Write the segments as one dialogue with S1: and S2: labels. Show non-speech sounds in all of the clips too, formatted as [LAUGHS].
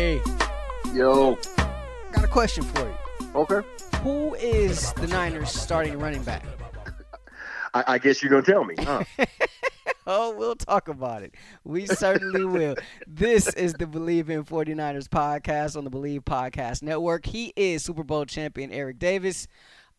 S1: ED.
S2: Yo.
S1: Got a question for you.
S2: Okay.
S1: Who is the Niners starting running back?
S2: I, I guess you're gonna tell me, huh? [LAUGHS]
S1: oh, we'll talk about it. We certainly [LAUGHS] will. This is the Bleav in 49ers podcast on the Bleav Podcast Network. He is Super Bowl champion Eric Davis.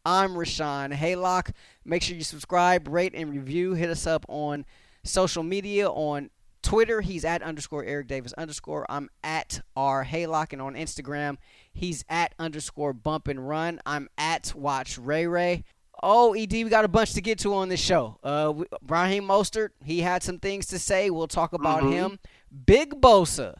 S1: I'm Rashawn Haylock. Make sure you subscribe, rate, and review. Hit us up on social media on Twitter, he's at underscore Eric Davis underscore. I'm at R Haylock, and on Instagram, he's at underscore Bump and Run. I'm at Watch Ray Ray. Oh, Ed, we got a bunch to get to on this show. Uh, Raheem Mostert, he had some things to say. We'll talk about mm-hmm. him. Big Bosa,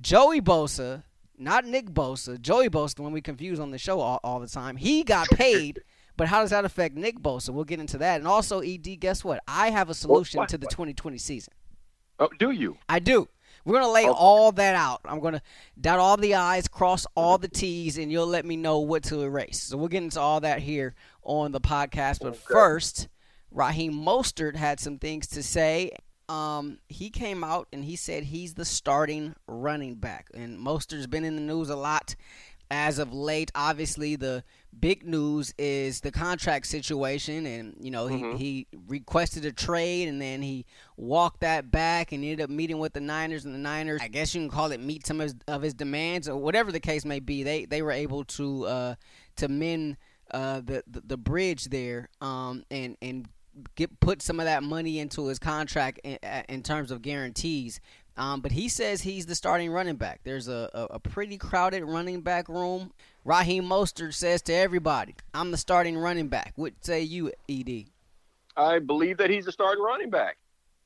S1: Joey Bosa, not Nick Bosa, Joey Bosa, the one we confuse on the show all, all the time. He got [COUGHS] paid. But how does that affect Nick Bosa? We'll get into that. And also, Ed, guess what? I have a solution what? to the 2020 season.
S2: Oh, do you?
S1: I do. We're gonna lay okay. all that out. I'm gonna dot all the I's, cross all the T's, and you'll let me know what to erase. So we'll get into all that here on the podcast. But okay. first, Raheem Mostert had some things to say. Um, he came out and he said he's the starting running back, and Mostert's been in the news a lot as of late. Obviously, the big news is the contract situation, and you know he, mm-hmm. he requested a trade, and then he walked that back, and ended up meeting with the Niners, and the Niners, I guess you can call it, meet some of his, of his demands, or whatever the case may be. They they were able to uh, to mend uh, the, the, the bridge there, um, and and get put some of that money into his contract in, in terms of guarantees. Um, but he says he's the starting running back. There's a, a, a, pretty crowded running back room. Raheem Mostert says to everybody, I'm the starting running back. What say you, ED?
S2: I believe that he's the starting running back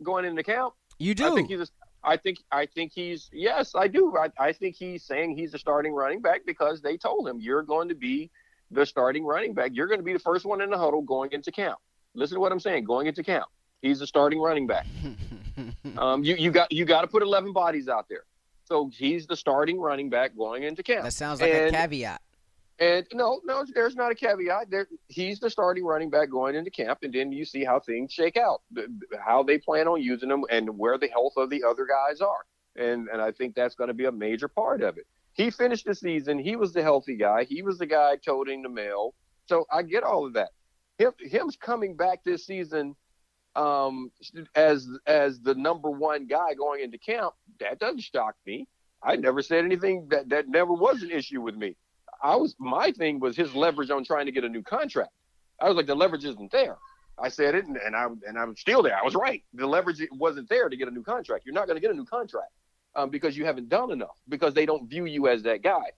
S2: going into camp.
S1: You do?
S2: I think he's a, I think I think he's yes, I do. I, I think he's saying he's the starting running back because they told him you're going to be the starting running back. You're going to be the first one in the huddle going into camp. Listen to what I'm saying. Going into camp, he's the starting running back. [LAUGHS] um, you you got you got to put 11 bodies out there. So he's the starting running back going into camp.
S1: That sounds like and, a caveat.
S2: And no, no, there's not a caveat. There, he's the starting running back going into camp, and then you see how things shake out, how they plan on using them, and where the health of the other guys are. And and I think that's going to be a major part of it. He finished the season. He was the healthy guy. He was the guy toting the mail. So I get all of that. Him, him's coming back this season um, as as the number one guy going into camp, that doesn't shock me. I never said anything that that never was an issue with me. I was my thing was his leverage on trying to get a new contract. I was like the leverage isn't there. I said it, and, and I and I'm still there. I was right. The leverage wasn't there to get a new contract. You're not going to get a new contract um, because you haven't done enough. Because they don't view you as that guy.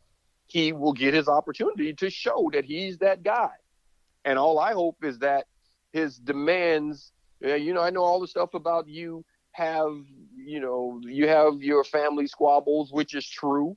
S2: He will get his opportunity to show that he's that guy. And all I hope is that his demands you know, I know all the stuff about you have, you know, you have your family squabbles, which is true.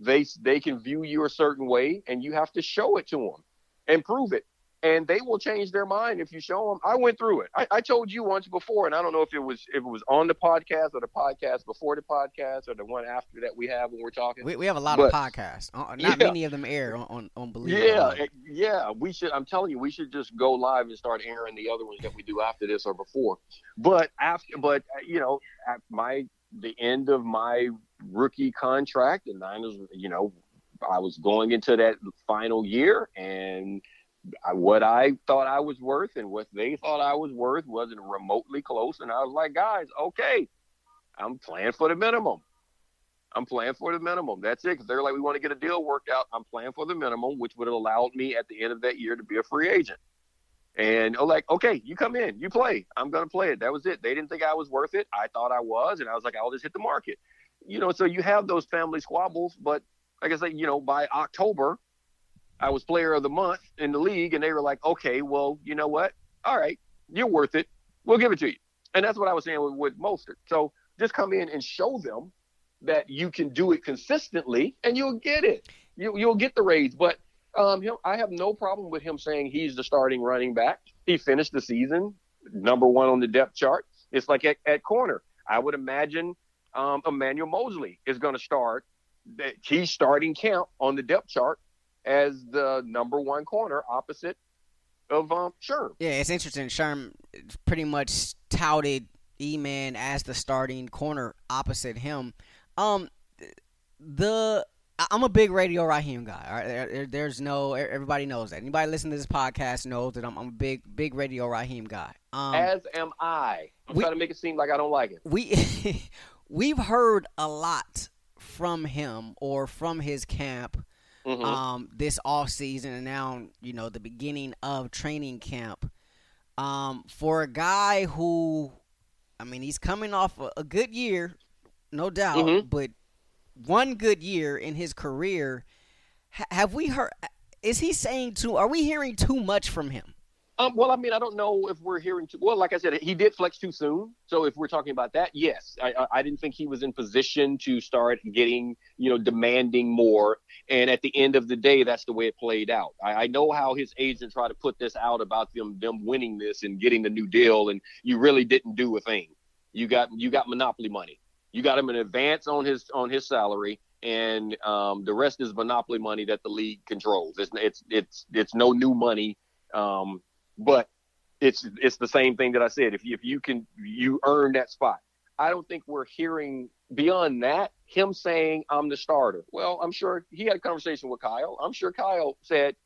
S2: They they can view you a certain way, and you have to show it to them and prove it and they will change their mind if you show them. I went through it. I, I, told you once before, and I don't know if it was if it was on the podcast or the podcast before the podcast or the one after that we have when we're talking.
S1: We, we have a lot but, of podcasts. Uh, [LAUGHS] not yeah. many of them air on on, on Bleav.
S2: Yeah, yeah. We should. I'm telling you, we should just go live and start airing the other ones that we do after this or before. But after, but uh, you know, at my the end of my rookie contract, and Niners, you know, I was going into that final year and what I thought I was worth and what they thought I was worth wasn't remotely close. And I was like, guys, okay, I'm playing for the minimum. I'm playing for the minimum. That's it. Because they're like, we want to get a deal worked out. I'm playing for the minimum, which would have allowed me at the end of that year to be a free agent. And oh, like, okay, you come in, you play. I'm going to play it. That was it. They didn't think I was worth it. I thought I was. And I was like, I'll just hit the market. You know, so you have those family squabbles. But like I said, you know, by October, I was player of the month in the league, and they were like, okay, well, you know what? All right, you're worth it. We'll give it to you. And that's what I was saying with, with Mostert. So just come in and show them that you can do it consistently, and you'll get it. You, you'll get the raise. But um, know, I have no problem with him saying he's the starting running back. He finished the season number one on the depth chart. It's like at, at corner. I would imagine um, Emmanuel Moseley is going to start. He's starting camp on the depth chart as the number one corner opposite of um, Sherm.
S1: Yeah, it's interesting. Sherm pretty much touted E-Man as the starting corner opposite him. Um, the I'm a big Radio Raheem guy. All right, there, there's no everybody knows that. Anybody listening to this podcast knows that I'm, I'm a big big Radio Raheem guy.
S2: Um, As am I. I'm we, trying to make it seem like I don't like it.
S1: We [LAUGHS] we've heard a lot from him or from his camp mm-hmm. um, this off season and now you know the beginning of training camp. Um, for a guy who, I mean, he's coming off a, a good year, no doubt, mm-hmm. but one good year in his career. have we heard? Is he saying too? Are we hearing too much from him?
S2: Um, well, I mean, I don't know if we're hearing too well. Like I said, he did flex too soon. So if we're talking about that, yes, I, I didn't think he was in position to start getting, you know, demanding more. And at the end of the day, that's the way it played out. I, I know how his agent tried to put this out about them them winning this and getting the new deal, and you really didn't do a thing. You got you got monopoly money. You got him an advance on his on his salary, and um, the rest is monopoly money that the league controls. It's it's it's it's no new money. Um, but it's it's the same thing that I said. If you, if you can you earn that spot. I don't think we're hearing beyond that him saying I'm the starter. Well, I'm sure he had a conversation with Kyle. I'm sure Kyle said,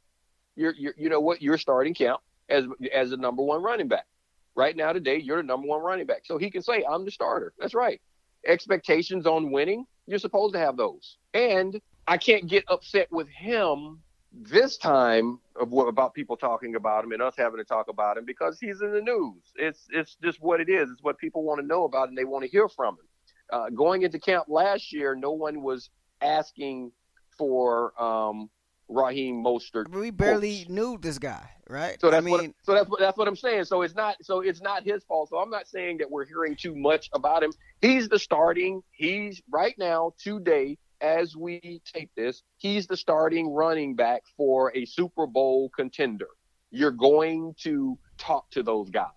S2: "You're, you're you know what? You're starting camp as as the number one running back. Right now today, you're the number one running back. So he can say I'm the starter. That's right. Expectations on winning, you're supposed to have those. And I can't get upset with him this time of what about people talking about him and us having to talk about him because he's in the news. It's it's just what it is. It's what people want to know about and they want to hear from him. Uh, going into camp last year, no one was asking for um, Raheem Mostert.
S1: We barely quotes. knew this guy, right?
S2: So that's I mean, what, so that's what that's what I'm saying. So it's not so it's not his fault. So I'm not saying that we're hearing too much about him. He's the starting. He's right now today as we tape this, he's the starting running back for a Super Bowl contender. You're going to talk to those guys.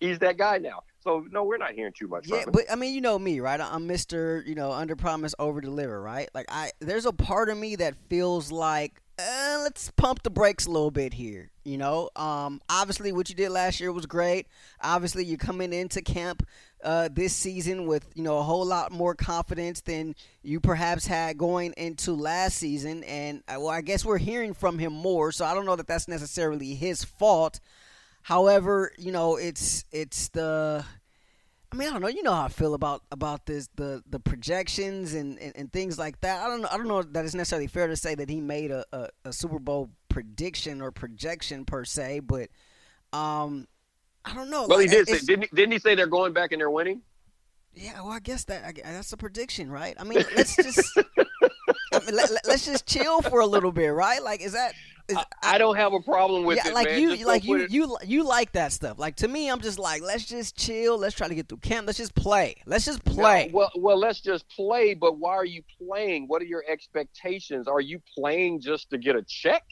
S2: He's that guy now. So no, we're not hearing too much.
S1: Yeah, but I mean, you know me, right? I'm Mister, you know, under promise, over deliver, right? Like I, there's a part of me that feels like uh, let's pump the brakes a little bit here. You know, um, obviously what you did last year was great. Obviously, you're coming into camp uh, this season with you know a whole lot more confidence than you perhaps had going into last season. And uh, well, I guess we're hearing from him more, so I don't know that that's necessarily his fault. However, you know, it's it's the I mean, I don't know. You know how I feel about about this the the projections and, and, and, things like that. I don't know. I don't know that it's necessarily fair to say that he made a, a, a Super Bowl prediction or projection per se, but um, I don't know.
S2: Well, like, he did. Say, didn't he, didn't he say they're going back and they're winning?
S1: Yeah. Well, I guess that I, that's a prediction, right? I mean, let's just [LAUGHS] I mean, let, us just chill for a little bit, right? Like, is that
S2: I, I, don't have a problem with
S1: yeah,
S2: it,
S1: like
S2: man.
S1: you, like you, you, you like that stuff. Like to me, I'm just like, let's just chill. Let's try to get through camp. Let's just play. Let's just play.
S2: No, well, well, let's just play. But why are you playing? What are your expectations? Are you playing just to get a check?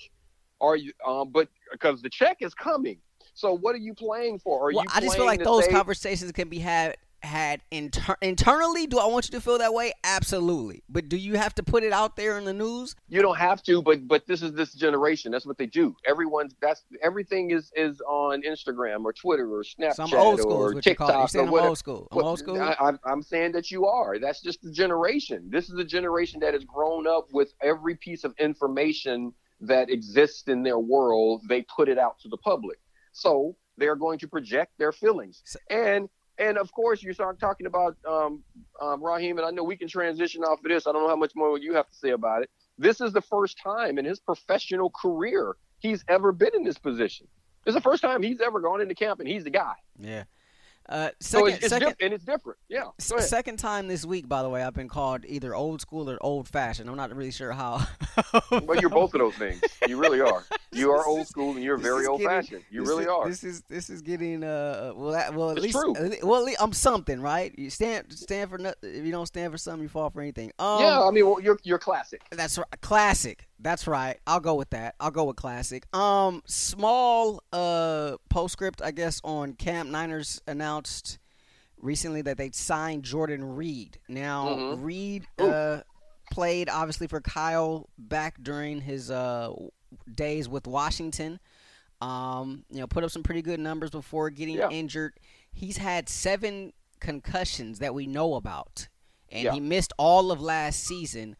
S2: Are you? Um, but because the check is coming. So what are you playing for? Are well, you? I
S1: just feel like those say, conversations can be had had inter- internally do i want you to feel that way? Absolutely. But do you have to put it out there in the news?
S2: You don't have to but but this is this generation. That's what they do. Everyone's that's everything is is on instagram or twitter or snapchat old school or tiktok or
S1: whatever. old school. I'm old school.
S2: I, I'm, I'm saying that you are. That's just the generation. This is the generation that has grown up with every piece of information that exists in their world. They put it out to the public. So they're going to project their feelings. And and of course, you start talking about um, um, Raheem, and I know we can transition off of this. I don't know how much more you have to say about it. This is the first time in his professional career he's ever been in this position. It's the first time he's ever gone into camp, and he's the guy.
S1: Yeah.
S2: Uh, second, so it's, it's second, diff- and it's different. Yeah.
S1: Second time this week, by the way, I've been called either old school or old fashioned. I'm not really sure how. [LAUGHS]
S2: well, you're both of those things. You really are. [LAUGHS] You are old school and you're very old getting, fashioned. You really
S1: is,
S2: are.
S1: This is this is getting uh well that, well at
S2: it's
S1: least
S2: true.
S1: well least, I'm something right. You stand stand for nothing. If you don't stand for something, you fall for anything. Um,
S2: yeah, I mean well, you're you're classic.
S1: That's right. Classic. That's right. I'll go with that. I'll go with classic. Um, small uh postscript, I guess, on Camp Niners announced recently that they signed Jordan Reed. Now mm-hmm. Reed uh, played obviously for Kyle back during his uh, days with Washington. Um, you know, put up some pretty good numbers before getting yeah. injured. He's had seven concussions that we know about, and yeah. he missed all of last season.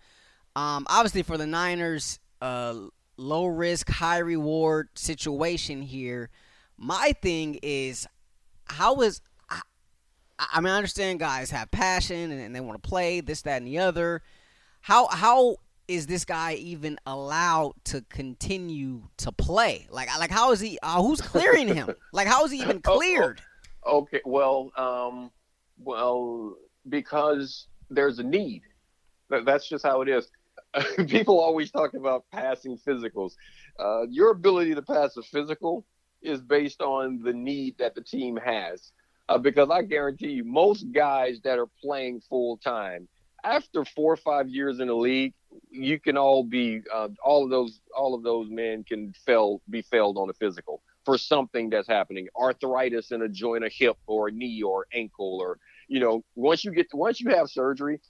S1: Um, obviously for the Niners, uh, low risk, high reward situation here. My thing is, how is I, I mean, I understand guys have passion and, and they want to play this, that, and the other. How how is this guy even allowed to continue to play? Like like how is he? Uh, who's clearing him? [LAUGHS] like how is he even cleared?
S2: Oh, oh, okay, well, um, well, because there's a need. That's just how it is. [LAUGHS] People always talk about passing physicals. Uh, your ability to pass a physical is based on the need that the team has. Uh, because I guarantee you, most guys that are playing full time, after four or five years in the league, you can all be uh, all of those all of those men can fail be failed on a physical for something that's happening, arthritis in a joint, a hip or a knee or ankle, or you know, once you get to, once you have surgery,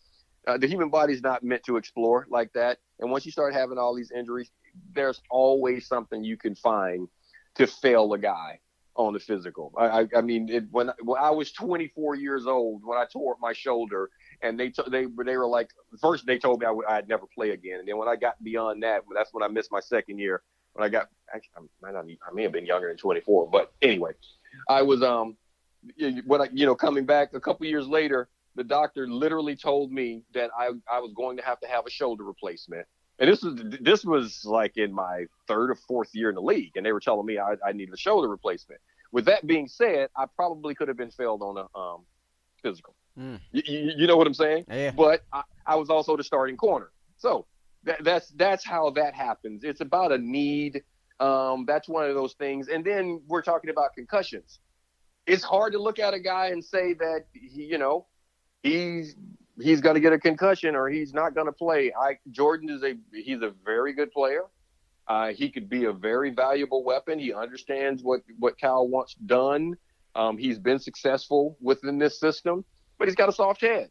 S2: uh, the human body is not meant to explore like that. And once you start having all these injuries, there's always something you can find to fail a guy on the physical. I, I, I mean, it, when, when I was 24 years old, when I tore my shoulder, and they t- they they were like, first they told me I would I'd never play again, and then when I got beyond that, that's when I missed my second year. When I got, actually, I might not, I may have been younger than 24, but anyway, I was um, when I you know coming back a couple years later, the doctor literally told me that I I was going to have to have a shoulder replacement and this was this was like in my third or fourth year in the league, and they were telling me I, I needed a shoulder replacement. With that being said, I probably could have been failed on a um, physical. Mm. You, you, you, know what I'm saying?
S1: Yeah.
S2: But I, I was also the starting corner, so that, that's that's how that happens. It's about a need. Um, that's one of those things. And then we're talking about concussions. It's hard to look at a guy and say that he, you know he's he's going to get a concussion or he's not going to play. I Jordan is a he's a very good player. Uh, he could be a very valuable weapon. He understands what what Kyle wants done. Um, he's been successful within this system, but he's got a soft head.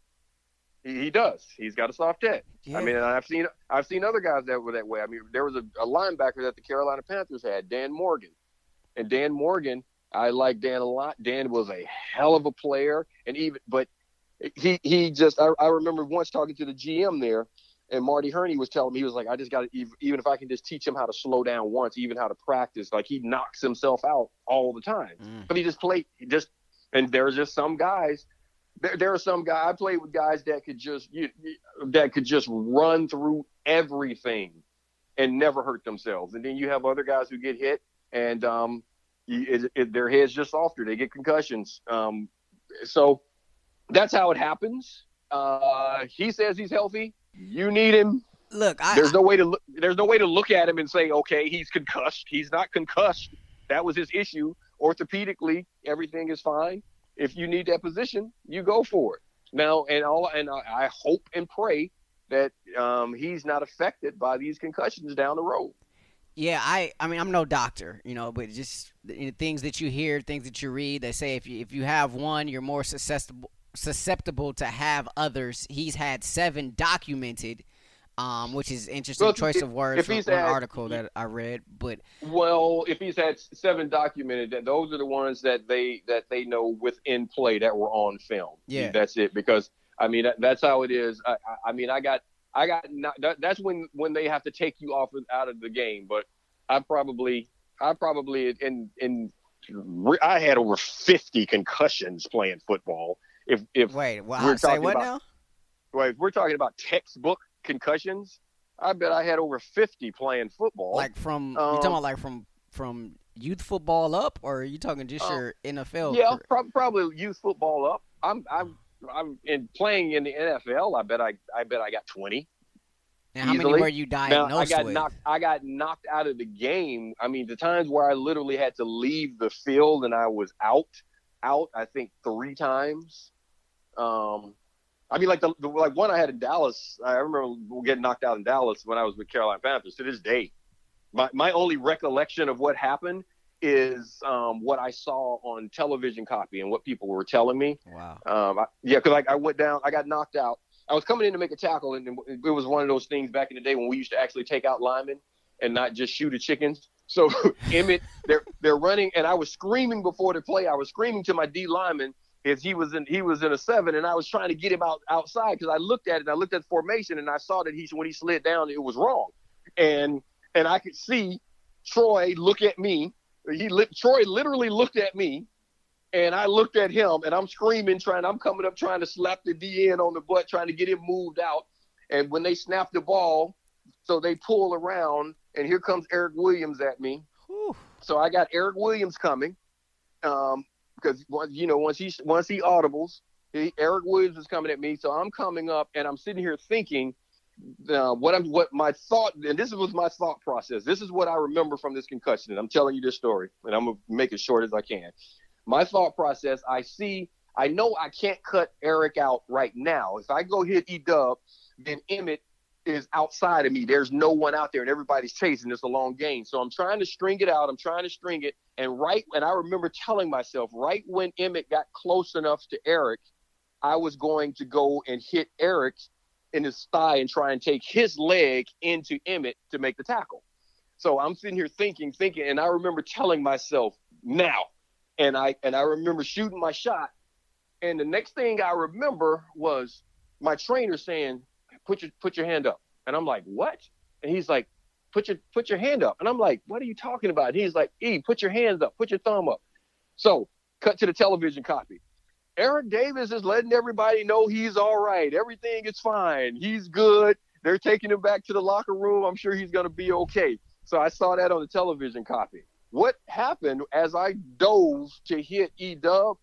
S2: He, he does. He's got a soft head. Yeah. I mean, I've seen I've seen other guys that were that way. I mean, there was a, a linebacker that the Carolina Panthers had, Dan Morgan, and Dan Morgan. I like Dan a lot. Dan was a hell of a player, and even but he he just I, I remember once talking to the GM there, and Marty Hurney was telling me he was like, I just got to even if I can just teach him how to slow down once, even how to practice. Like he knocks himself out all the time, mm. but he just played. He just and there's just some guys. There, there are some guys I played with guys that could just you, that could just run through everything and never hurt themselves. And then you have other guys who get hit and um, it, it, their heads just softer. They get concussions. Um, so that's how it happens. Uh, he says he's healthy. You need him.
S1: Look, I,
S2: there's no way to look. There's no way to look at him and say, okay, he's concussed. He's not concussed. That was his issue. Orthopedically, everything is fine. If you need that position, you go for it. Now, and all, and I hope and pray that um, he's not affected by these concussions down the road.
S1: Yeah, I I mean I'm no doctor, you know, but just things that you hear, things that you read, they say if you if you have one, you're more susceptible susceptible to have others. He's had seven documented, um, which is interesting well, choice
S2: if,
S1: of words from
S2: an
S1: article that I read. But
S2: well, if he's had seven documented, that those are the ones that they that they know within play that were on film.
S1: Yeah,
S2: that's it. Because I mean that, that's how it is. I, I, I mean I got I got not, that, that's when when they have to take you off of, out of the game. But I probably I probably in in I had over 50 concussions playing football if if
S1: wait, well, we're say what
S2: about,
S1: now?
S2: Wait, we're talking about textbook concussions. I bet I had over fifty playing football.
S1: Like from um, you talking about like from from youth football up, or are you talking just uh, your NFL?
S2: Yeah, pro- probably youth football up. I'm I'm I'm in playing in the NFL. I bet I I bet I got twenty.
S1: And how many were you diagnosed
S2: now, I got
S1: with?
S2: knocked. I got knocked out of the game. I mean, the times where I literally had to leave the field and I was out, out. I think three times. Um, I mean, like the, the, like one I had in Dallas. I remember getting knocked out in Dallas when I was with Carolina Panthers. To this day, my my only recollection of what happened is um, what I saw on television copy and what people were telling me.
S1: Wow.
S2: Um, I, yeah, because like I went down, I got knocked out. I was coming in to make a tackle, and it was one of those things back in the day when we used to actually take out linemen and not just shoot at chickens. So [LAUGHS] Emmitt, they're they're running, and I was screaming before the play. I was screaming to my D lineman is he was in he was in a seven, and I was trying to get him out outside because I looked at it, I looked at the formation, and I saw that he when he slid down, it was wrong, and and I could see Troy look at me. He Troy literally looked at me, and I looked at him, and I'm screaming, trying. I'm coming up trying to slap the DN on the butt, trying to get him moved out. And when they snap the ball, so they pull around, and here comes Erik Williams at me. Whew. So I got Erik Williams coming. Um, because you know once he once he audibles, he, Erik Williams is coming at me, so I'm coming up and I'm sitting here thinking uh, what I'm what my thought and this was my thought process. This is what I remember from this concussion, and I'm telling you this story, and I'm gonna make it short as I can. My thought process: I see, I know I can't cut Eric out right now. If I go hit E Dub, then Emmitt is outside of me. There's no one out there, and everybody's chasing. It's a long game, so I'm trying to string it out. I'm trying to string it, and right. And I remember telling myself, right when Emmitt got close enough to Eric, I was going to go and hit Eric in his thigh and try and take his leg into Emmitt to make the tackle. So I'm sitting here thinking, thinking, and I remember telling myself now, and I and I remember shooting my shot, and the next thing I remember was my trainer saying, put your put your hand up. And I'm like, what? And he's like, put your put your hand up. And I'm like, what are you talking about? And he's like, E, put your hands up, put your thumb up. So cut to the television copy. Eric Davis is letting everybody know he's all right. Everything is fine. He's good. They're taking him back to the locker room. I'm sure he's going to be okay. So I saw that on the television copy. What happened as I dove to hit E Dub?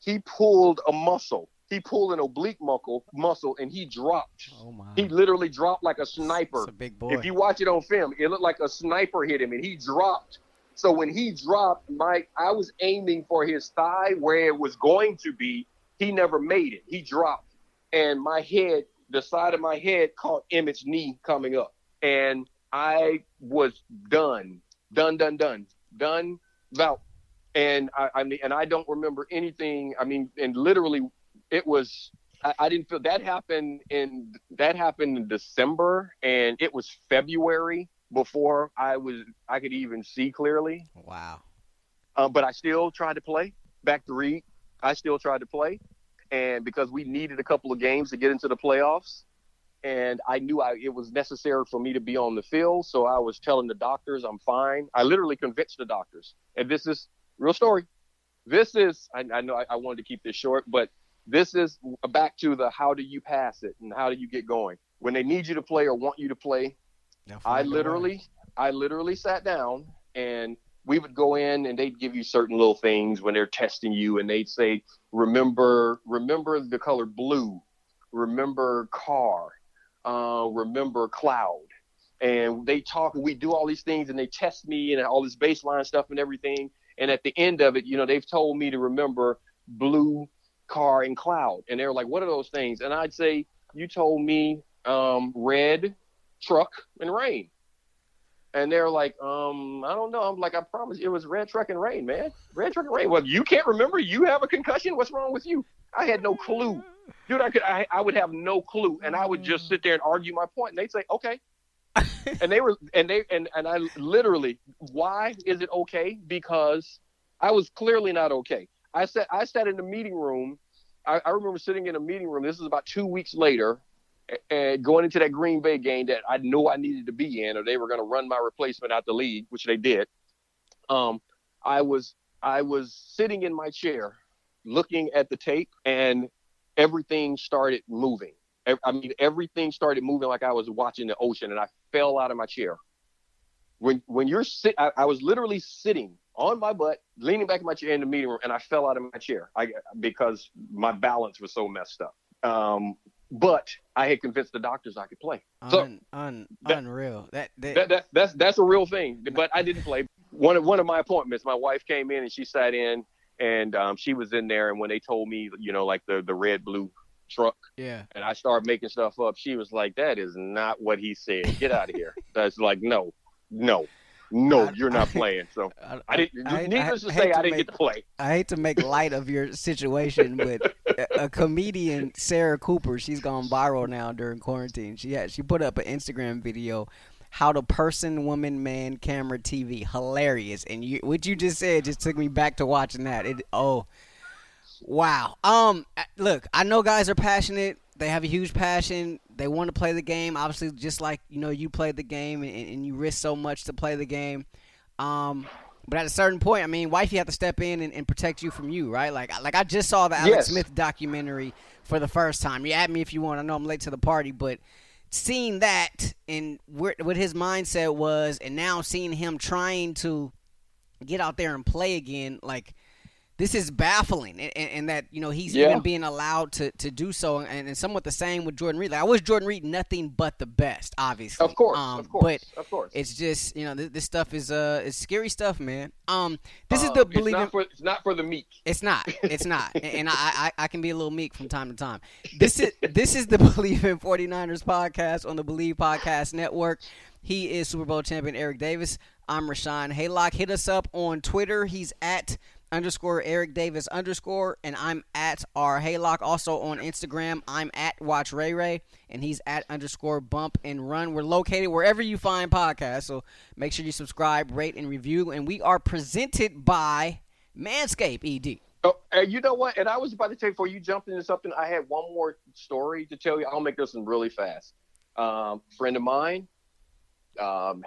S2: He pulled a muscle he pulled an oblique muscle, muscle, and he dropped. Oh my! He literally dropped like a sniper.
S1: A big boy.
S2: If you watch it on film, it looked like a sniper hit him, and he dropped. So when he dropped, Mike, I was aiming for his thigh where it was going to be. He never made it. He dropped, and my head, the side of my head, caught Emmitt's knee coming up, and I was done, done, done, done, done. About and I, I mean, and I don't remember anything. I mean, and literally it was I, I, didn't feel that happened in that happened in December and it was February before I was I could even see clearly.
S1: Wow.
S2: Um, but I still tried to play back to read. I still tried to play, and because we needed a couple of games to get into the playoffs, and I knew I, it was necessary for me to be on the field, so I was telling the doctors I'm fine. I literally convinced the doctors, and this is real story. This is I, I know I, I wanted to keep this short, but this is back to the how do you pass it and how do you get going. When they need you to play or want you to play, I literally, I literally sat down and we would go in and they'd give you certain little things when they're testing you and they'd say, remember, remember the color blue, remember car, uh, remember cloud. And they talk and we do all these things and they test me and all this baseline stuff and everything. And at the end of it, you know, they've told me to remember blue, car, and cloud. And they're like, what are those things? And I'd say, you told me um, red, truck, and rain. And they're like, um, I don't know. I'm like, I promise it was red truck and rain, man. Red truck and rain. Well, you can't remember? You have a concussion? What's wrong with you? I had no clue. Dude, I could I, I would have no clue. And I would just sit there and argue my. And they'd say, Okay. [LAUGHS] and they were and they and, and I literally why is it okay? Because I was clearly not okay. I sat I sat in the meeting room. I, I remember sitting in a meeting room. This is about two weeks later, and going into that Green Bay game that I knew I needed to be in, or they were going to run my replacement out the league, which they did. Um, I was I was sitting in my chair, looking at the tape, and everything started moving. I mean, everything started moving like I was watching the ocean, and I fell out of my chair. When when you're sit, I, I was literally sitting on my butt, leaning back in my chair in the meeting room, and I fell out of my chair I, because my balance was so messed up. Um, but I had convinced the doctors I could play.
S1: So un, un, that, unreal. That,
S2: that, that, that, that's that's a real thing. But I didn't play. One of one of my appointments, my wife came in and she sat in, and um, she was in there. And when they told me, you know, like the the red blue truck,
S1: yeah,
S2: and I started making stuff up, she was like, "That is not what he said. Get out of here." That's like, no, no no, I, you're not I, playing. So [LAUGHS] I, I didn't. Needless to say, I didn't
S1: make,
S2: get to play.
S1: I hate to make light of your situation, but a, a, [LAUGHS] comedian, Sarah Cooper, she's gone viral now during quarantine. She had she put up an Instagram video. How to person, woman, man, camera, TV, hilarious. And you, what you just said just took me back to watching that. It oh, Wow. Um, look, I know guys are passionate. They have a huge passion. They want to play the game. Obviously, just like you know, you played the game and, and you risk so much to play the game. Um, but at a certain point, I mean, wifey have to step in and, and, protect you from you, right? Like, like I just saw the Alex yes. Smith documentary for the first time. You add me if you want. I know I'm late to the party, but seeing that and what his mindset was, and now seeing him trying to get out there and play again, like this is baffling, and, and that you know he's yeah. even being allowed to, to do so, and, and somewhat the same with Jordan Reed. Like I wish Jordan Reed nothing but the best, obviously.
S2: Of course, um, of course,
S1: but
S2: of course.
S1: It's just you know this, this stuff is uh it's scary stuff, man. Um, this uh, is the believe.
S2: It's not, for, it's not for the meek.
S1: It's not. It's [LAUGHS] not. and I, I I can be a little meek from time to time. This is this is the [LAUGHS] Bleav in 49ers podcast on the Bleav Podcast Network. He is Super Bowl champion Eric Davis. I'm Rashawn Haylock. Hit us up on Twitter. He's at underscore Eric Davis underscore, and I'm at R Haylock. Also on Instagram, I'm at Watch Ray Ray, and he's at underscore Bump and Run. We're located wherever you find podcasts, so make sure you subscribe, rate, and review. And we are presented by Manscaped ED.
S2: Oh, you know what? And I was about to say before you jumped into something, I had one more story to tell you. I'll make this one really fast. Um, friend of mine um,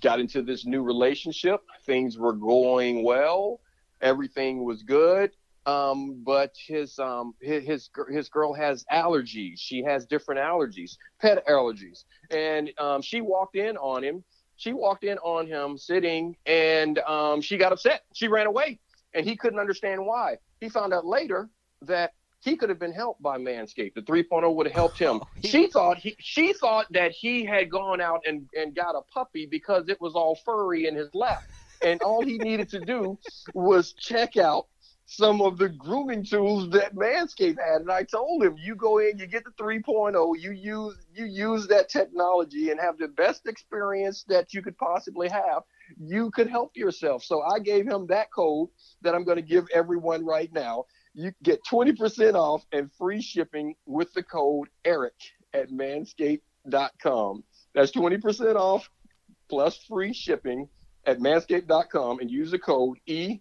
S2: got into this new relationship. Things were going well everything was good. Um, but his um his, his his girl has allergies. She has different allergies, pet allergies, and um, she walked in on him. She walked in on him sitting, and um, she got upset. She ran away, and he couldn't understand why. He found out later that he could have been helped by Manscaped. The 3.0 would have helped him. [LAUGHS] Oh, she thought he she thought that he had gone out and, and got a puppy because it was all furry in his lap and all he needed to do was check out some of the grooming tools that Manscaped had. And I told him, you go in, you get the 3.0, you use you use that technology and have the best experience that you could possibly have. You could help yourself. So I gave him that code that I'm going to give everyone right now. You get 20% off and free shipping with the code ERIC at manscaped.com. That's 20% off plus free shipping at manscaped.com and use the code ERIC.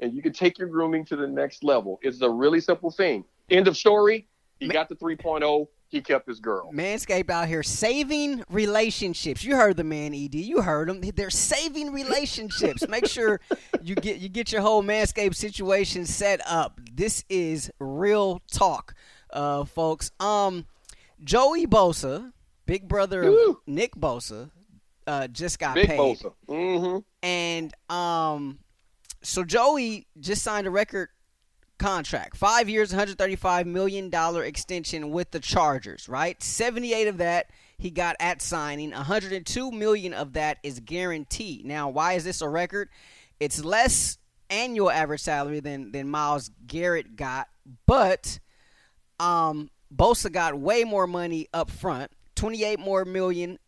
S2: And you can take your grooming to the next level. It's a really simple thing. End of story. He got the 3.0. He kept his girl.
S1: Manscaped out here saving relationships. You heard the man, Ed. You heard him. They're saving relationships. Make sure you get you get your whole Manscaped situation set up. This is real talk, uh, folks. Um, Joey Bosa, big brother of Nick Bosa, uh, just got
S2: Big
S1: paid.
S2: Bosa. Mm-hmm.
S1: And um, so Joey just signed a record contract, five years, 135 million dollar extension with the Chargers. Right, 78 of that he got at signing. 102 million of that is guaranteed. Now, why is this a record? It's less annual average salary than than Myles Garrett got, but um, Bosa got way more money up front. 28 more million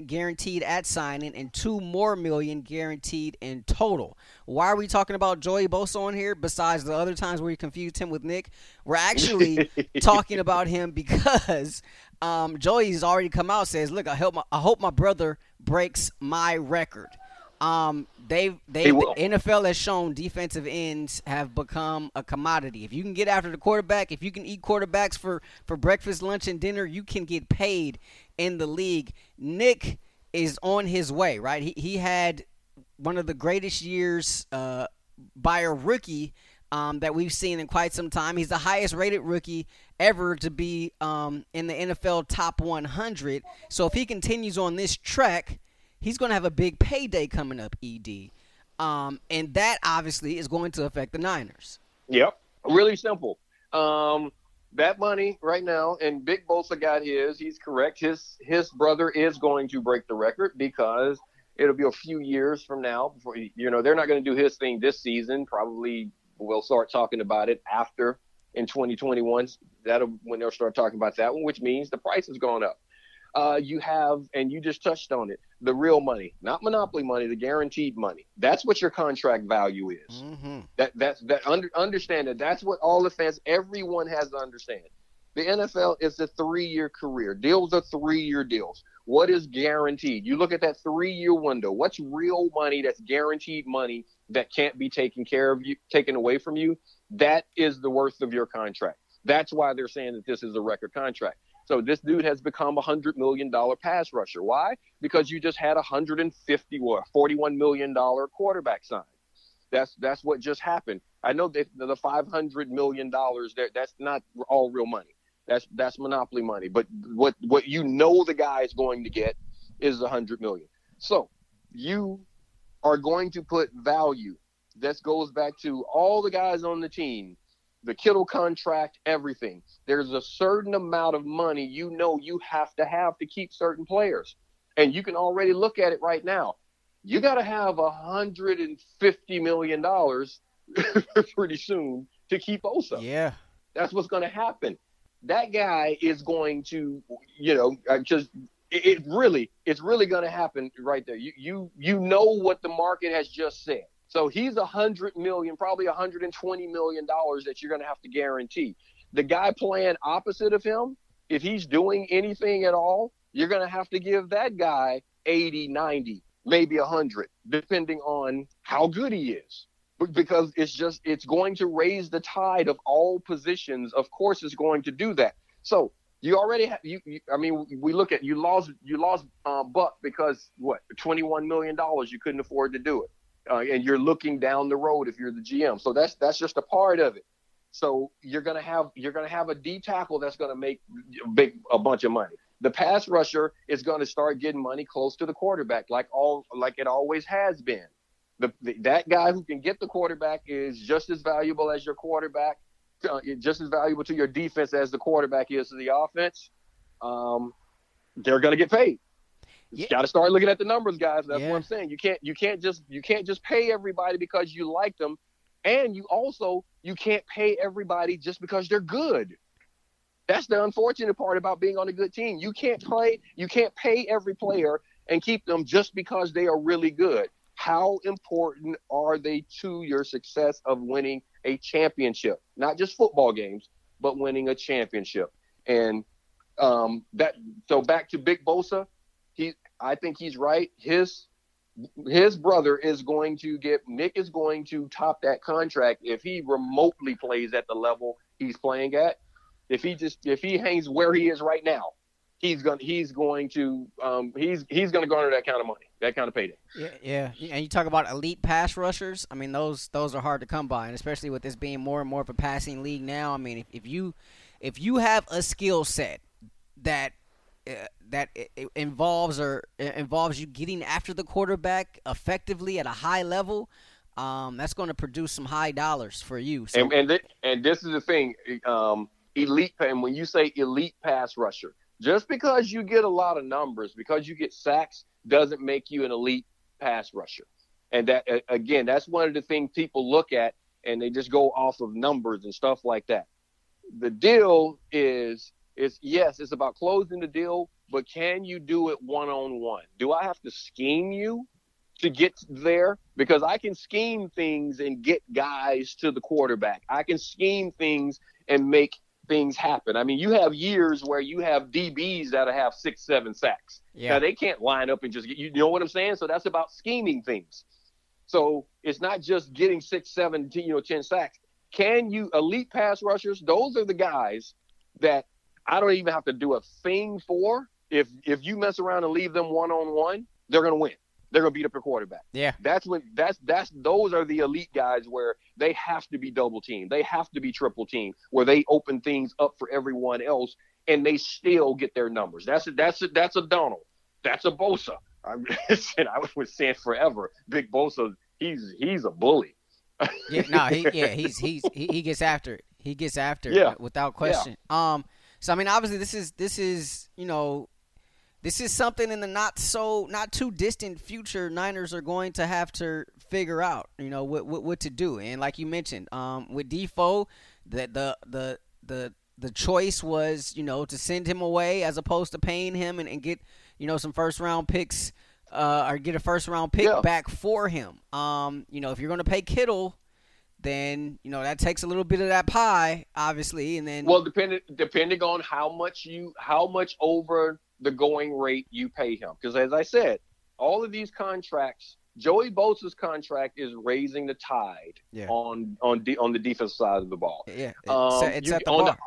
S1: guaranteed at signing and two more million guaranteed in total. Why are we talking about Joey Bosa on here besides the other times where you confused him with Nick? We're actually [LAUGHS] talking about him because um, Joey's already come out says, "Look, I hope my, I hope my brother breaks my record." Um, they they the NFL has shown defensive ends have become a commodity. If you can get after the quarterback, if you can eat quarterbacks for for breakfast, lunch, and dinner, you can get paid in the league. Nick is on his way, right? He he had one of the greatest years uh, by a rookie um, that we've seen in quite some time. He's the highest rated rookie ever to be um, in the NFL top 100. So if he continues on this track, he's going to have a big payday coming up. Ed, um, and that obviously is going to affect the Niners.
S2: Yep, really simple. Um, that money right now, and Big Bosa got his. He's correct. His his brother is going to break the record because it'll be a few years from now before you know they're not going to do his thing this season. Probably we'll start talking about it after in 2021. That'll when they'll start talking about that one, which means the price has gone up. Uh, you have, and you just touched on it, the real money, not monopoly money, the guaranteed money. That's what your contract value is. Mm-hmm. That that's that under, understand that that's what all the fans, everyone has to understand. The NFL is a three-year career. Deals are three-year deals. What is guaranteed? You look at that three year window. What's real money that's guaranteed money that can't be taken care of you, taken away from you? That is the worth of your contract. That's why they're saying that this is a record contract. So this dude has become a hundred million dollar pass rusher. Why? Because you just had a hundred and fifty or forty one million dollar quarterback sign. That's that's what just happened. I know that the five hundred million dollars there that's not all real money. That's that's monopoly money. But what what you know the guy is going to get is a hundred million. So you are going to put value. This goes back to all the guys on the team the Kittle contract, everything. There's a certain amount of money you know you have to have to keep certain players. And you can already look at it right now. You got to have a hundred and fifty million dollars [LAUGHS] pretty soon to keep Osa.
S1: Yeah,
S2: that's what's going to happen. That guy is going to, you know, just it, it really, it's really going to happen right there. You, you, you know what the market has just said. So he's a hundred million, probably a hundred and twenty million dollars that you're going to have to guarantee. The guy playing opposite of him, if he's doing anything at all, you're going to have to give that guy 80, 90, maybe 100, depending on how good he is. Because it's just, it's going to raise the tide of all positions. Of course, it's going to do that. So you already have, you, you I mean, we look at, you lost, you lost uh, Buck because what, $21 million, you couldn't afford to do it uh, and you're looking down the road if you're the GM. So that's that's just a part of it. So you're gonna have you're gonna have a D tackle that's gonna make big a bunch of money. The pass rusher is gonna start getting money close to the quarterback, like all like it always has been. The, the that guy who can get the quarterback is just as valuable as your quarterback, uh, just as valuable to your defense as the quarterback is to the offense. Um, they're gonna get paid. You got to start looking at the numbers, guys. That's yeah. what I'm saying. You can't you can't just you can't just pay everybody because you like them, and you also you can't pay everybody just because they're good. That's the unfortunate part about being on a good team. You can't play you can't pay every player and keep them just because they are really good. How important are they to your success of winning a championship? Not just football games, but winning a championship. And um, that so back to Big Bosa, I think he's right. His his brother is going to get Nick is going to top that contract if he remotely plays at the level he's playing at. If he just if he hangs where he is right now, he's gonna he's going to um, he's he's to garner that kind of money, that kind of payday.
S1: Yeah, yeah. And you talk about elite pass rushers. I mean, those those are hard to come by, and especially with this being more and more of a passing league now. I mean, if, if you if you have a skill set that that involves or involves you getting after the quarterback effectively at a high level, um, that's going to produce some high dollars for you.
S2: So. And and, th- and this is the thing, um, elite. And when you say elite pass rusher, just because you get a lot of numbers, because you get sacks, doesn't make you an elite pass rusher. And that again, that's one of the things people look at, and they just go off of numbers and stuff like that. The deal is it's yes, it's about closing the deal, but can you do it one on one? Do I have to scheme you to get there? Because I can scheme things and get guys to the quarterback. I can scheme things and make things happen. I mean, you have years where you have DBs that have six, seven sacks. Yeah. Now they can't line up and just get you know what I'm saying? So that's about scheming things. So it's not just getting six, seven, you know, ten sacks. Can you elite pass rushers? Those are the guys that I don't even have to do a thing for. If if you mess around and leave them one on one, they're gonna win. They're gonna beat up your quarterback.
S1: Yeah.
S2: That's when that's that's those are the elite guys where they have to be double teamed. They have to be triple teamed, where they open things up for everyone else and they still get their numbers. That's a, that's a, that's a Donald. That's a Bosa. I'm [LAUGHS] I was saying forever. Big Bosa, he's he's a bully.
S1: yeah, no, he [LAUGHS] yeah, he's he's he, he gets after it. He gets after yeah. it without question. Yeah. Um so I mean, obviously, this is this is you know, this is something in the not so not too distant future. Niners are going to have to figure out, you know, what what, what to do. And like you mentioned, um, with Defoe, the the the the the choice was, you know, to send him away as opposed to paying him and, and get, you know, some first round picks uh, or get a first round pick yeah. back for him. Um, you know, if you're going to pay Kittle, then you know that takes a little bit of that pie, obviously, and then
S2: well, depending depending on how much you how much over the going rate you pay him, because as I said, all of these contracts, Joey Bosa's contract is raising the tide
S1: Yeah.
S2: on on de- on the defensive side of the ball.
S1: yeah, it's,
S2: Um,
S1: it's
S2: you-
S1: at the
S2: on
S1: bar.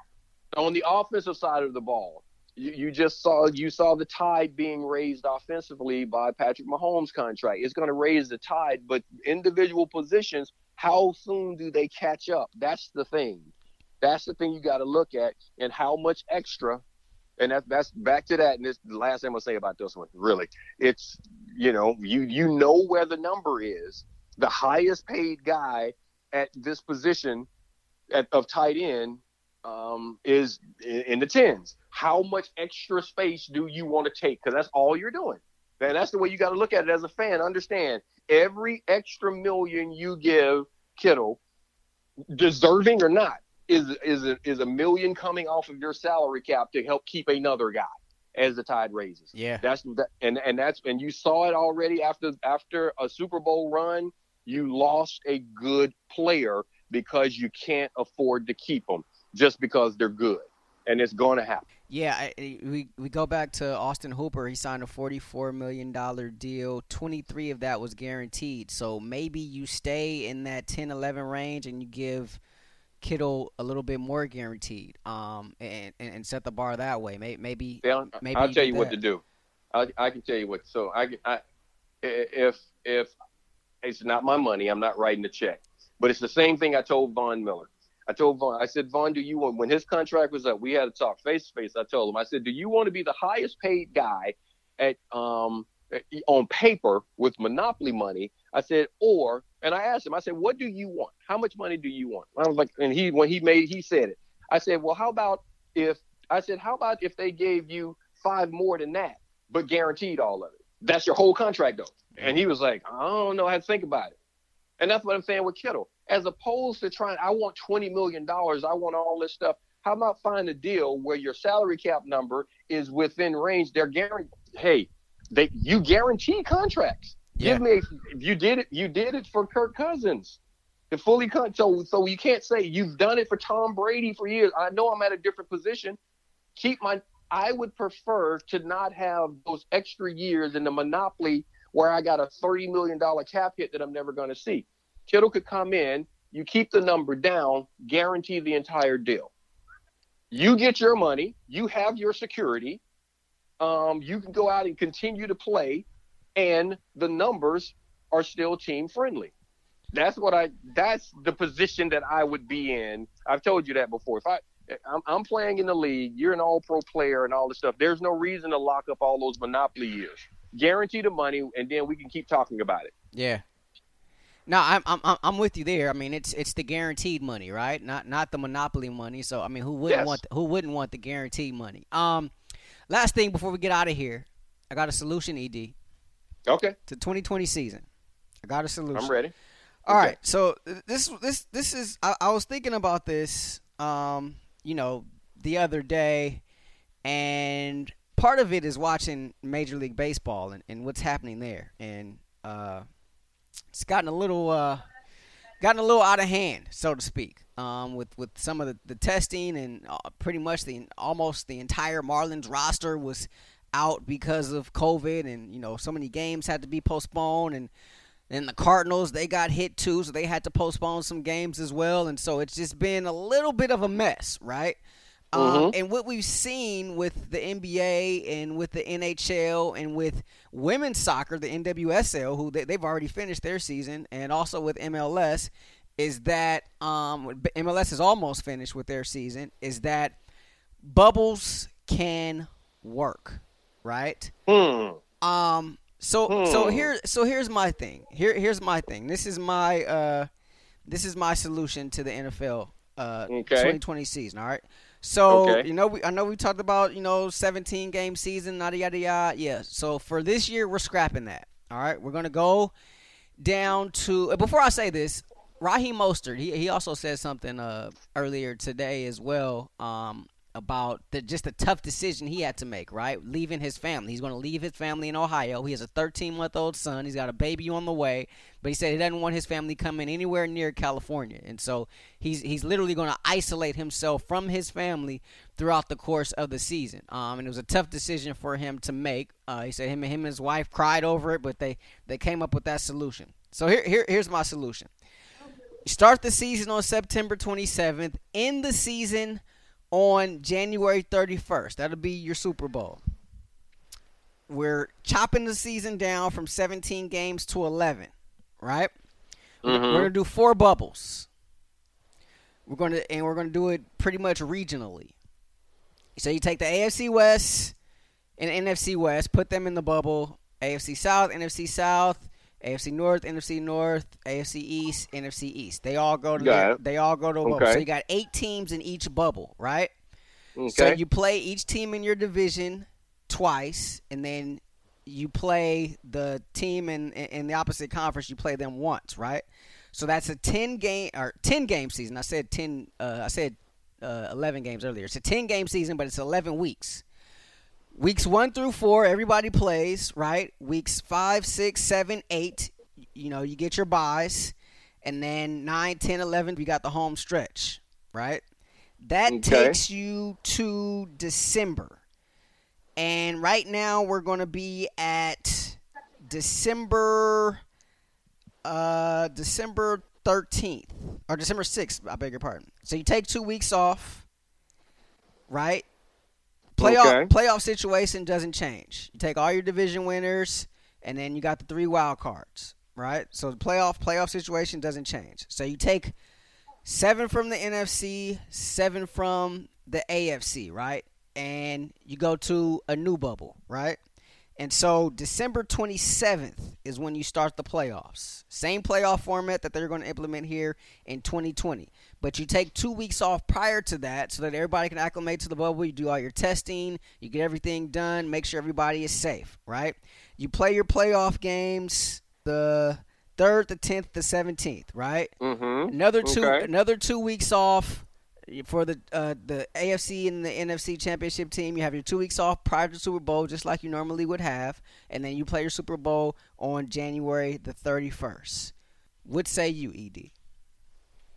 S2: the on the offensive side of the ball, you, just saw you saw the tide being raised offensively by Patrick Mahomes' contract. It's going to raise the tide, but individual positions, how soon do they catch up? That's the thing. That's the thing you got to look at, and how much extra. And that, that's back to that. And this the last thing I'm gonna say about this one. Really, it's you know you you know where the number is. The highest paid guy at this position at, of tight end um, is in, in the tens. How much extra space do you want to take? Because that's all you're doing. And that's the way you got to look at it as a fan. Understand every extra million you give Kittle, deserving or not, is is a, is a million coming off of your salary cap to help keep another guy as the tide raises.
S1: Yeah,
S2: That's that, and and that's and you saw it already after after a Super Bowl run. You lost a good player because you can't afford to keep them just because they're good, and it's going to happen.
S1: Yeah, I, we we go back to Austin Hooper. He signed a forty-four million dollar deal. Twenty-three of that was guaranteed. So maybe you stay in that 10-11 range and you give Kittle a little bit more guaranteed. Um, and and, set the bar that way. Maybe maybe Maybe
S2: I'll
S1: you
S2: tell you what to do. I, I can tell you what. So I, I, if if it's not my money, I'm not writing the check. But it's the same thing I told Von Miller. I told Von, I said, Von, do you want when his contract was up? We had to talk face to face. I told him, I said, do you want to be the highest paid guy at um on paper with monopoly money? I said, or and I asked him, I said, what do you want? How much money do you want? I was like, and he when he made he said it. I said, well, how about if I said, how about if they gave you five more than that, but guaranteed all of it? That's your whole contract, though. And he was like, I don't know how to think about it. And that's what I'm saying with Kittle. As opposed to trying, I want $20 million, I want all this stuff. How about find a deal where your salary cap number is within range? They're guaranteed. Hey, they you guarantee contracts.
S1: Yeah.
S2: Give me. If you did it. You did it for Kirk Cousins. The fully con. So so you can't say you've done it for Tom Brady for years. I know I'm at a different position. Keep my. I would prefer to not have those extra years in the monopoly where I got a thirty million dollar cap hit that I'm never going to see. Kittle could come in. You keep the number down. Guarantee the entire deal. You get your money. You have your security. Um, you can go out and continue to play, and the numbers are still team friendly. That's what I. That's the position that I would be in. I've told you that before. If I, I'm, I'm playing in the league, you're an All-Pro player and all this stuff. There's no reason to lock up all those monopoly years. Guarantee the money, and then we can keep talking about it.
S1: Yeah. No, I'm I'm I'm- with you there. I mean, it's it's the guaranteed money, right? Not not the monopoly money. So I mean, who wouldn't
S2: Yes.
S1: want who wouldn't want the guaranteed money? Um, last thing before we get out of here, I got a solution, Ed,
S2: Okay,
S1: to 2020 season. I got a solution.
S2: I'm ready.
S1: All
S2: Okay.
S1: right, so this this this is I, I was thinking about this, um, you know, the other day, and part of it is watching Major League Baseball and, and what's happening there, and uh, it's gotten a little uh, gotten a little out of hand, so to speak, um, with with some of the, the testing and uh, pretty much the almost the entire Marlins roster was out because of COVID, and you know so many games had to be postponed and. And the Cardinals, they got hit too, so they had to postpone some games as well. And so it's just been a little bit of a mess, right? Um,
S2: Mhm.
S1: and what we've seen with the NBA and with the NHL and with women's soccer, the NWSL, who they, they've already finished their season, and also with MLS, is that um, MLS is almost finished with their season, is that bubbles can work, right?
S2: Hmm.
S1: Um. So so
S2: Hmm.
S1: here so here's my thing. Here here's my thing. This is my uh, this is my solution to the NFL uh
S2: Okay.
S1: 2020 season. All right. So
S2: Okay.
S1: you know we I know we talked about you know 17 game season yada yada yada. Yeah. So for this year we're scrapping that. All right. We're gonna go down to before I say this. Raheem Mostert, he, he also said something uh, earlier today as well um, about the just the tough decision he had to make, right? Leaving his family. He's going to leave his family in Ohio. He has a 13 month old son. He's got a baby on the way, but he said he doesn't want his family coming anywhere near California, and so he's he's literally going to isolate himself from his family throughout the course of the season. Um, and it was a tough decision for him to make. Uh, he said him and him and his wife cried over it, but they they came up with that solution. So here, here here's my solution. Start the season on September 27th. End the season on January 31st. That'll be your Super Bowl. We're chopping the season down from 17 games to 11, right?
S2: Mhm.
S1: We're going to do four bubbles. We're going to and we're going to do it pretty much regionally. So you take the AFC West and NFC West, put them in the bubble. AFC South, NFC South, AFC North, NFC North, AFC East, NFC East. They all go to
S2: it.
S1: they all go to a bubble. So you got eight teams in each bubble, right?
S2: Okay.
S1: So you play each team in your division twice, and then you play the team in in the opposite conference. You play them once, right? So that's a ten game or ten game season. I said ten. Uh, I said uh, eleven games earlier. It's a ten game season, but it's eleven weeks. Weeks one through four, everybody plays, right? Weeks five, six, seven, eight, you know, you get your buys. And then 9, 10, 11, we got the home stretch, right? That
S2: Okay.
S1: takes you to December. And right now we're going to be at December uh December 13th or December 6th, I beg your pardon. So you take 2 weeks off, right? Playoff
S2: Okay.
S1: playoff situation doesn't change. You take all your division winners and then you got the three wild cards, right? So the playoff playoff situation doesn't change. So you take 7 from the NFC, 7 from the AFC, right? And you go to a new bubble, right? And so December 27th is when you start the playoffs. Same playoff format that they're going to implement here in 2020. But you take two weeks off prior to that so that everybody can acclimate to the bubble. You do all your testing, you get everything done, make sure everybody is safe, right? You play your playoff games the 3rd, the 10th, the 17th, right?
S2: Mm-hmm.
S1: Another two
S2: Okay.
S1: another two weeks off for the uh, the AFC and the NFC championship team. You have your two weeks off prior to Super Bowl, just like you normally would have, and then you play your Super Bowl on January the thirty first. What say you, Ed?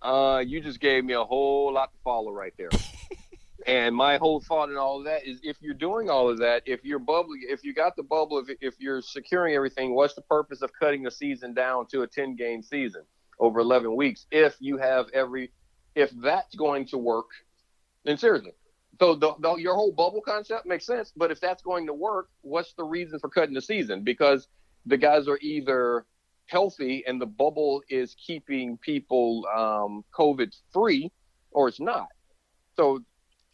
S2: Uh, you just gave me a whole lot to follow right there. [LAUGHS] and my whole thought in all of that is if you're doing all of that, if you're bubbling, if you got the bubble, if, if you're securing everything, what's the purpose of cutting the season down to a 10 game season over 11 weeks? If you have every, if that's going to work, then seriously. So the, the, your whole bubble concept makes sense, but if that's going to work, what's the reason for cutting the season? Because the guys are either healthy and the bubble is keeping people um, COVID free, or it's not. So,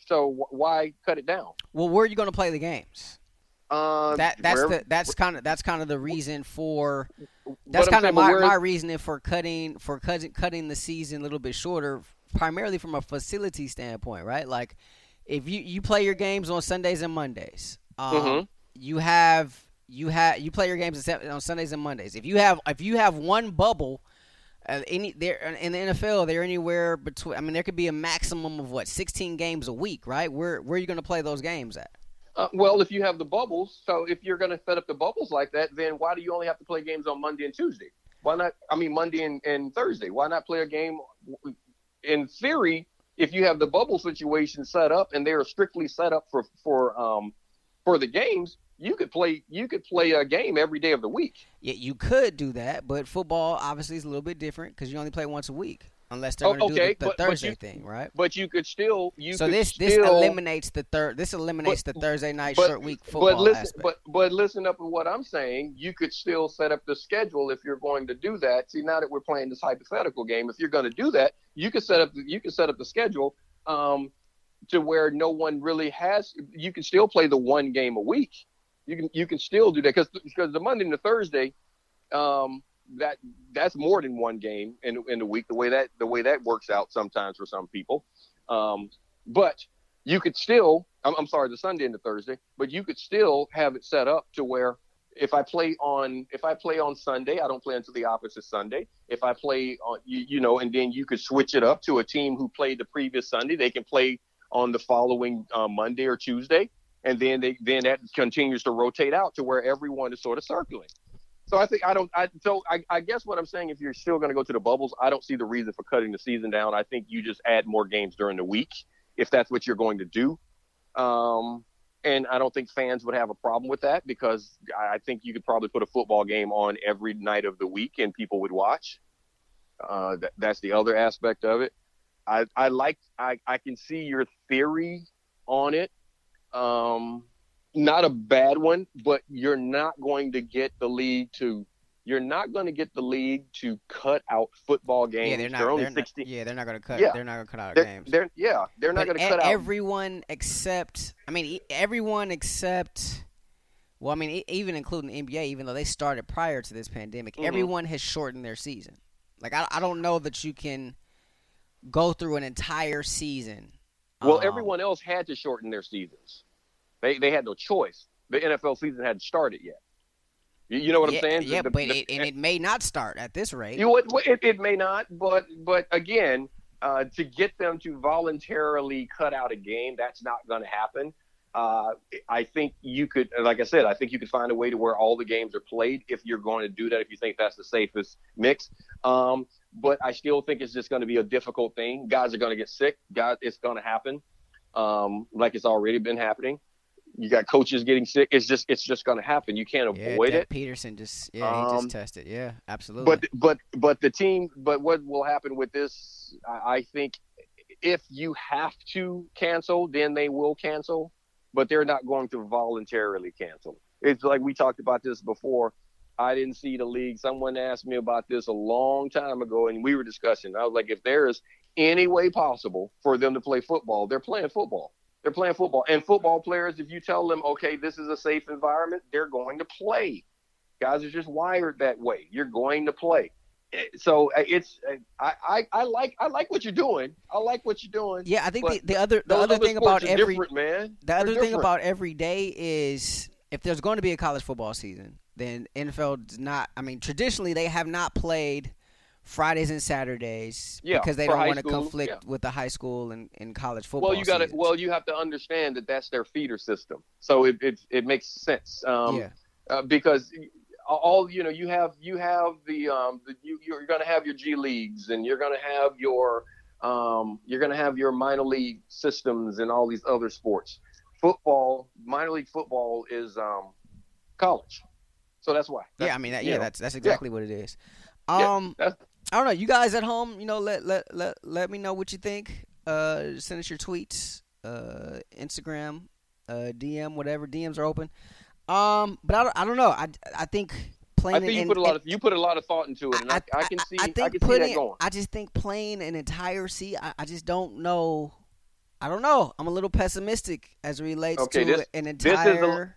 S2: so why cut it down?
S1: Well, where are you going to play the games?
S2: Uh,
S1: That that's
S2: wherever-
S1: the that's kind of that's kind of the reason for that's kind of my, my reasoning for cutting for cutting cutting the season a little bit shorter, primarily from a facility standpoint, right? Like if you you play your games on Sundays and Mondays, um,
S2: Mhm.
S1: you have you have you play your games on Sundays and Mondays. If you have if you have one bubble. Uh, any there in the NFL, they're anywhere between. I mean, there could be a maximum of what sixteen games a week, right? Where where are you going to play those games at?
S2: Uh, well, if you have the bubbles, so if you're going to set up the bubbles like that, then why do you only have to play games on Monday and Tuesday? Why not? I mean, Monday and, and Thursday. Why not play a game? In theory, if you have the bubble situation set up and they are strictly set up for for um for the games, you could play you could play a game every day of the week.
S1: Yeah, you could do that, but football obviously is a little bit different because you only play once a week, unless they're
S2: Oh,
S1: going to
S2: okay,
S1: do the, the
S2: but- but
S1: Thursday
S2: you-
S1: thing, right?
S2: But you could still you
S1: so this this
S2: still,
S1: eliminates the third. This eliminates the Thursday night
S2: but-
S1: short week football
S2: but listen,
S1: aspect.
S2: but but listen up to what I'm saying. You could still set up the schedule if you're going to do that. See, now that we're playing this hypothetical game, if you're going to do that, you could set up the, you could set up the schedule um, to where no one really has. You can still play the one game a week. You can you can still do that because because the Monday and the Thursday, um, that that's more than one game in in the week. The way that the way that works out sometimes for some people, um, but you could still I'm, I'm sorry the sunday and the thursday but you could still have it set up to where if i play on if i play on sunday i don't play until the opposite sunday if i play on you, you know and then you could switch it up to a team who played the previous sunday they can play on the following uh, Monday or Tuesday, and then they then that continues to rotate out to where everyone is sort of circling. So I think I don't. I so I, I guess what I'm saying, if you're still going to go to the bubbles, I don't see the reason for cutting the season down. I think you just add more games during the week if that's what you're going to do. Um, and I don't think fans would have a problem with that because I think you could probably put a football game on every night of the week and people would watch. Uh, th- that's the other aspect of it. I, I like I, I can see your theory on it. Um, not a bad one, but you're not going to get the league to you're not going to get the league to cut out football games.
S1: Yeah, they're not.
S2: They're only
S1: they're
S2: 16.
S1: Not, yeah, they're not going to cut.
S2: Yeah.
S1: They're not going to cut out
S2: They're,
S1: games.
S2: they're yeah, they're not going to cut out.
S1: everyone except. I mean, everyone except. Well, I mean, even including the NBA, even though they started prior to this pandemic,
S2: Mhm.
S1: everyone has shortened their season. Like, I, I don't know that you can go through an entire season.
S2: Well,
S1: um,
S2: everyone else had to shorten their seasons. They they had no choice. The NFL season hadn't started yet. You, you know what
S1: yeah,
S2: I'm saying?
S1: Yeah,
S2: The-
S1: but
S2: the-
S1: it, and it may not start at this rate.
S2: You would, it, it may not, but but again, uh, to get them to voluntarily cut out a game, that's not going to happen. Uh, I think you could, like I said, I think you could find a way to where all the games are played if you're going to do that. If you think that's the safest mix, um, but I still think it's just going to be a difficult thing. Guys are going to get sick. Guys, it's going to happen, um, like it's already been happening. You got coaches getting sick. It's just it's just going to happen. You can't
S1: yeah,
S2: avoid
S1: Doug
S2: it.
S1: Pederson just yeah, he
S2: Um,
S1: just tested. Yeah, absolutely.
S2: But but but the team. But what will happen with this? I, I think if you have to cancel, then they will cancel. But they're not going to voluntarily cancel. It's like we talked about this before. I didn't see the league. Someone asked me about this a long time ago, and we were discussing. I was like, if there is any way possible for them to play football, they're playing football. They're playing football. And football players, if you tell them, okay, this is a safe environment, they're going to play. Guys are just wired that way. You're going to play. Eh, So uh, it's uh, I, I, I like I like what you're doing. I like what you're doing.
S1: yeah, I think the, the other the other
S2: other
S1: thing about every
S2: man.
S1: the
S2: They're
S1: other thing
S2: different.
S1: about every day is if there's going to be a college football season, then NFL does not. I mean, traditionally they have not played Fridays and Saturdays
S2: Yeah,
S1: because they don't want to conflict
S2: yeah.
S1: with the high school and, and college football.
S2: well, you got to well, you have to understand that that's their feeder system. So it it, it makes sense. Um,
S1: yeah,
S2: uh, because all you know you have you have the um the, you you're going to have your G leagues and you're going to have your um you're going to have your minor league systems and all these other sports. Football, minor league football is um college. So that's why.
S1: yeah. I mean, that, yeah,
S2: know,
S1: that's that's exactly what it is.
S2: Yeah,
S1: Um,
S2: that's-
S1: I don't know. You guys at home, you know, let let let let me know what you think. Uh, send us your tweets, uh, Instagram, uh, DM, whatever. DMs are open. Um, but I don't, I don't know. I, I think playing.
S2: I think you
S1: in-
S2: put a lot of you put a lot of thought into it, and I, I, can see I,
S1: I think
S2: can see
S1: putting.
S2: that going.
S1: I just think playing an entire season. I, I just don't know. I don't know. I'm a little pessimistic as it relates
S2: Okay,
S1: to
S2: this-
S1: an
S2: this is a-
S1: entire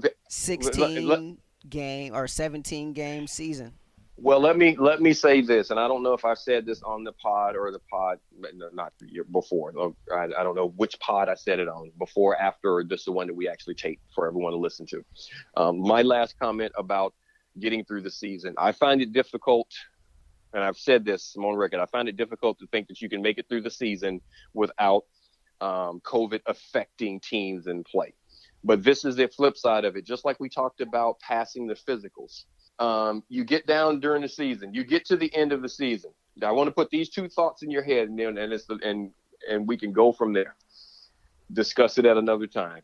S2: Th-
S1: 16 game or 17 game season.
S2: Well, let me let me say this, and I don't know if I've said this on the pod or the pod, no, not before. I, I don't know which pod I said it on before, after this is the one that we actually tape for everyone to listen to. Um, my last comment about getting through the season, I find it difficult, and I've said this I'm on record. I find it difficult to think that you can make it through the season without um, COVID affecting teams in play. But this is the flip side of it. Just like we talked about passing the physicals um, you get down during the season. You get to the end of the season. I want to put these two thoughts in your head, and then and it's and and we can go from there. Discuss it at another time.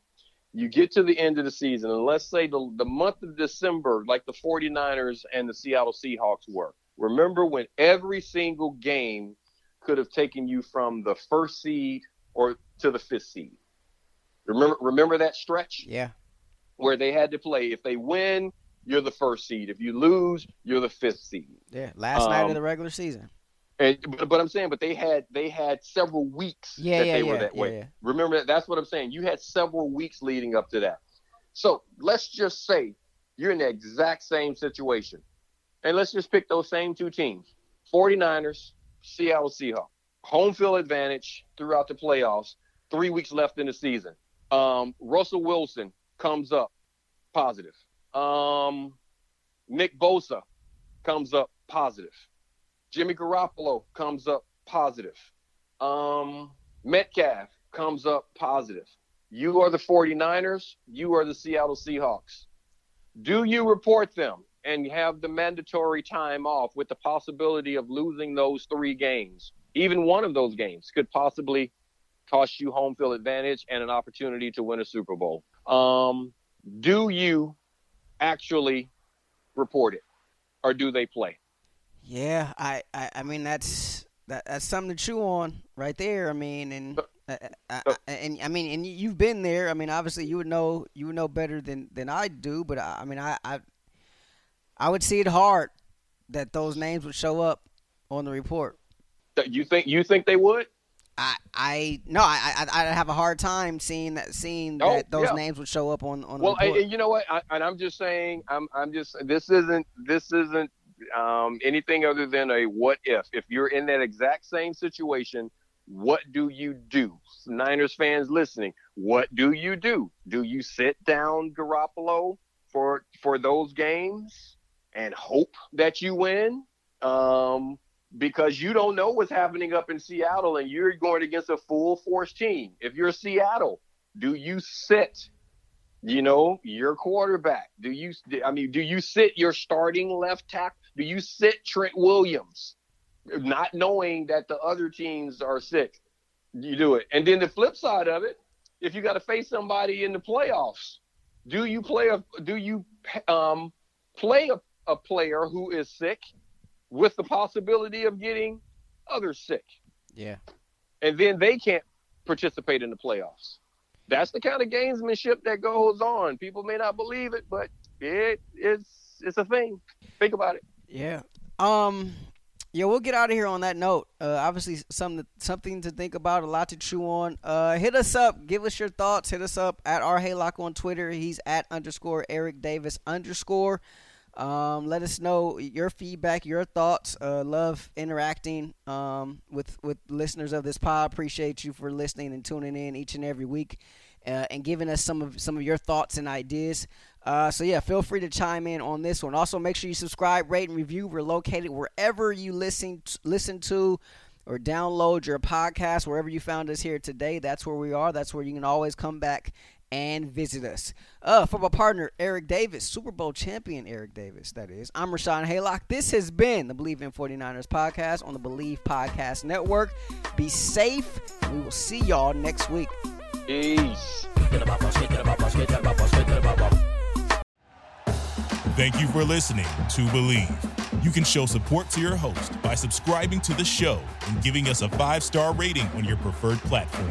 S2: You get to the end of the season, and let's say the the month of December, like the 49ers and the Seattle Seahawks were. Remember when every single game could have taken you from the first seed or to the fifth seed. Remember remember that stretch?
S1: Yeah.
S2: where they had to play. If they win, you're the first seed. If you lose, you're the fifth seed.
S1: Yeah. Last night of
S2: Um,
S1: the regular season.
S2: And but, but I'm saying, but they had they had several weeks
S1: Yeah,
S2: that
S1: yeah,
S2: they
S1: yeah,
S2: were that way. Remember that? That's what I'm saying. You had several weeks leading up to that. So let's just say you're in the exact same situation, and let's just pick those same two teams: 49ers, Seattle Seahawks. Home field advantage throughout the playoffs. Three weeks left in the season. Um, Russell Wilson comes up positive. Um, Nick Bosa comes up positive. Jimmy Garoppolo comes up positive. Um, Metcalf comes up positive. You are the 49ers, you are the Seattle Seahawks. Do you report them and have the mandatory time off with the possibility of losing those three games? Even one of those games could possibly cost you home field advantage and an opportunity to win a Super Bowl. Um, do you actually report it or do they play?
S1: Yeah, I, I, I mean that's that, that's something to chew on right there. I mean, and uh, uh, uh, and I mean, and you've been there. I mean, obviously you would know you would know better than than I do. But I, I mean, I, I I would see it hard that those names would show up on the report.
S2: You think you think they would?
S1: I I no I I would have a hard time seeing that seeing oh, that those yeah. names would show up on on.
S2: The Well,
S1: and
S2: you know what? I, and I'm just saying I'm I'm just this isn't this isn't um, anything other than a what if. If you're in that exact same situation, what do you do? Niners fans listening, what do you do? Do you sit down Garoppolo for for those games and hope that you win? Um, because you don't know what's happening up in Seattle and you're going against a full force team. If you're Seattle, do you sit you know, your quarterback? Do you I mean, do you sit your starting left tackle? Do you sit Trent Williams? Not knowing that the other teams are sick. You do it. And then the flip side of it, if you got to face somebody in the playoffs, do you play a do you um play a, a player who is sick with the possibility of getting others sick.
S1: Yeah.
S2: And then they can't participate in the playoffs. That's the kind of gamesmanship that goes on. People may not believe it, but it it's it's a thing. Think about it.
S1: Yeah. Um yeah, we'll get out of here on that note. Uh, obviously, something something to think about, a lot to chew on. Uh, hit us up, give us your thoughts. Hit us up at our Haylock on Twitter. He's at underscore Eric Davis underscore. Um, let us know your feedback, your thoughts. Uh, love interacting um, with with listeners of this pod. Appreciate you for listening and tuning in each and every week, uh, and giving us some of some of your thoughts and ideas. Uh, so yeah, feel free to chime in on this one. Also, make sure you subscribe, rate, and review. We're located wherever you listen listen to or download your podcast. Wherever you found us here today, that's where we are. That's where you can always come back and visit us. Uh, for my partner, Eric Davis, Super Bowl champion Eric Davis, that is. I'm Rashawn Haylock. This has been the Bleav in 49ers podcast on the Bleav Podcast Network. Be safe. We will see y'all next week.
S2: Peace.
S3: Thank you for listening to Bleav. You can show support to your host by subscribing to the show and giving us a five star rating on your preferred platform.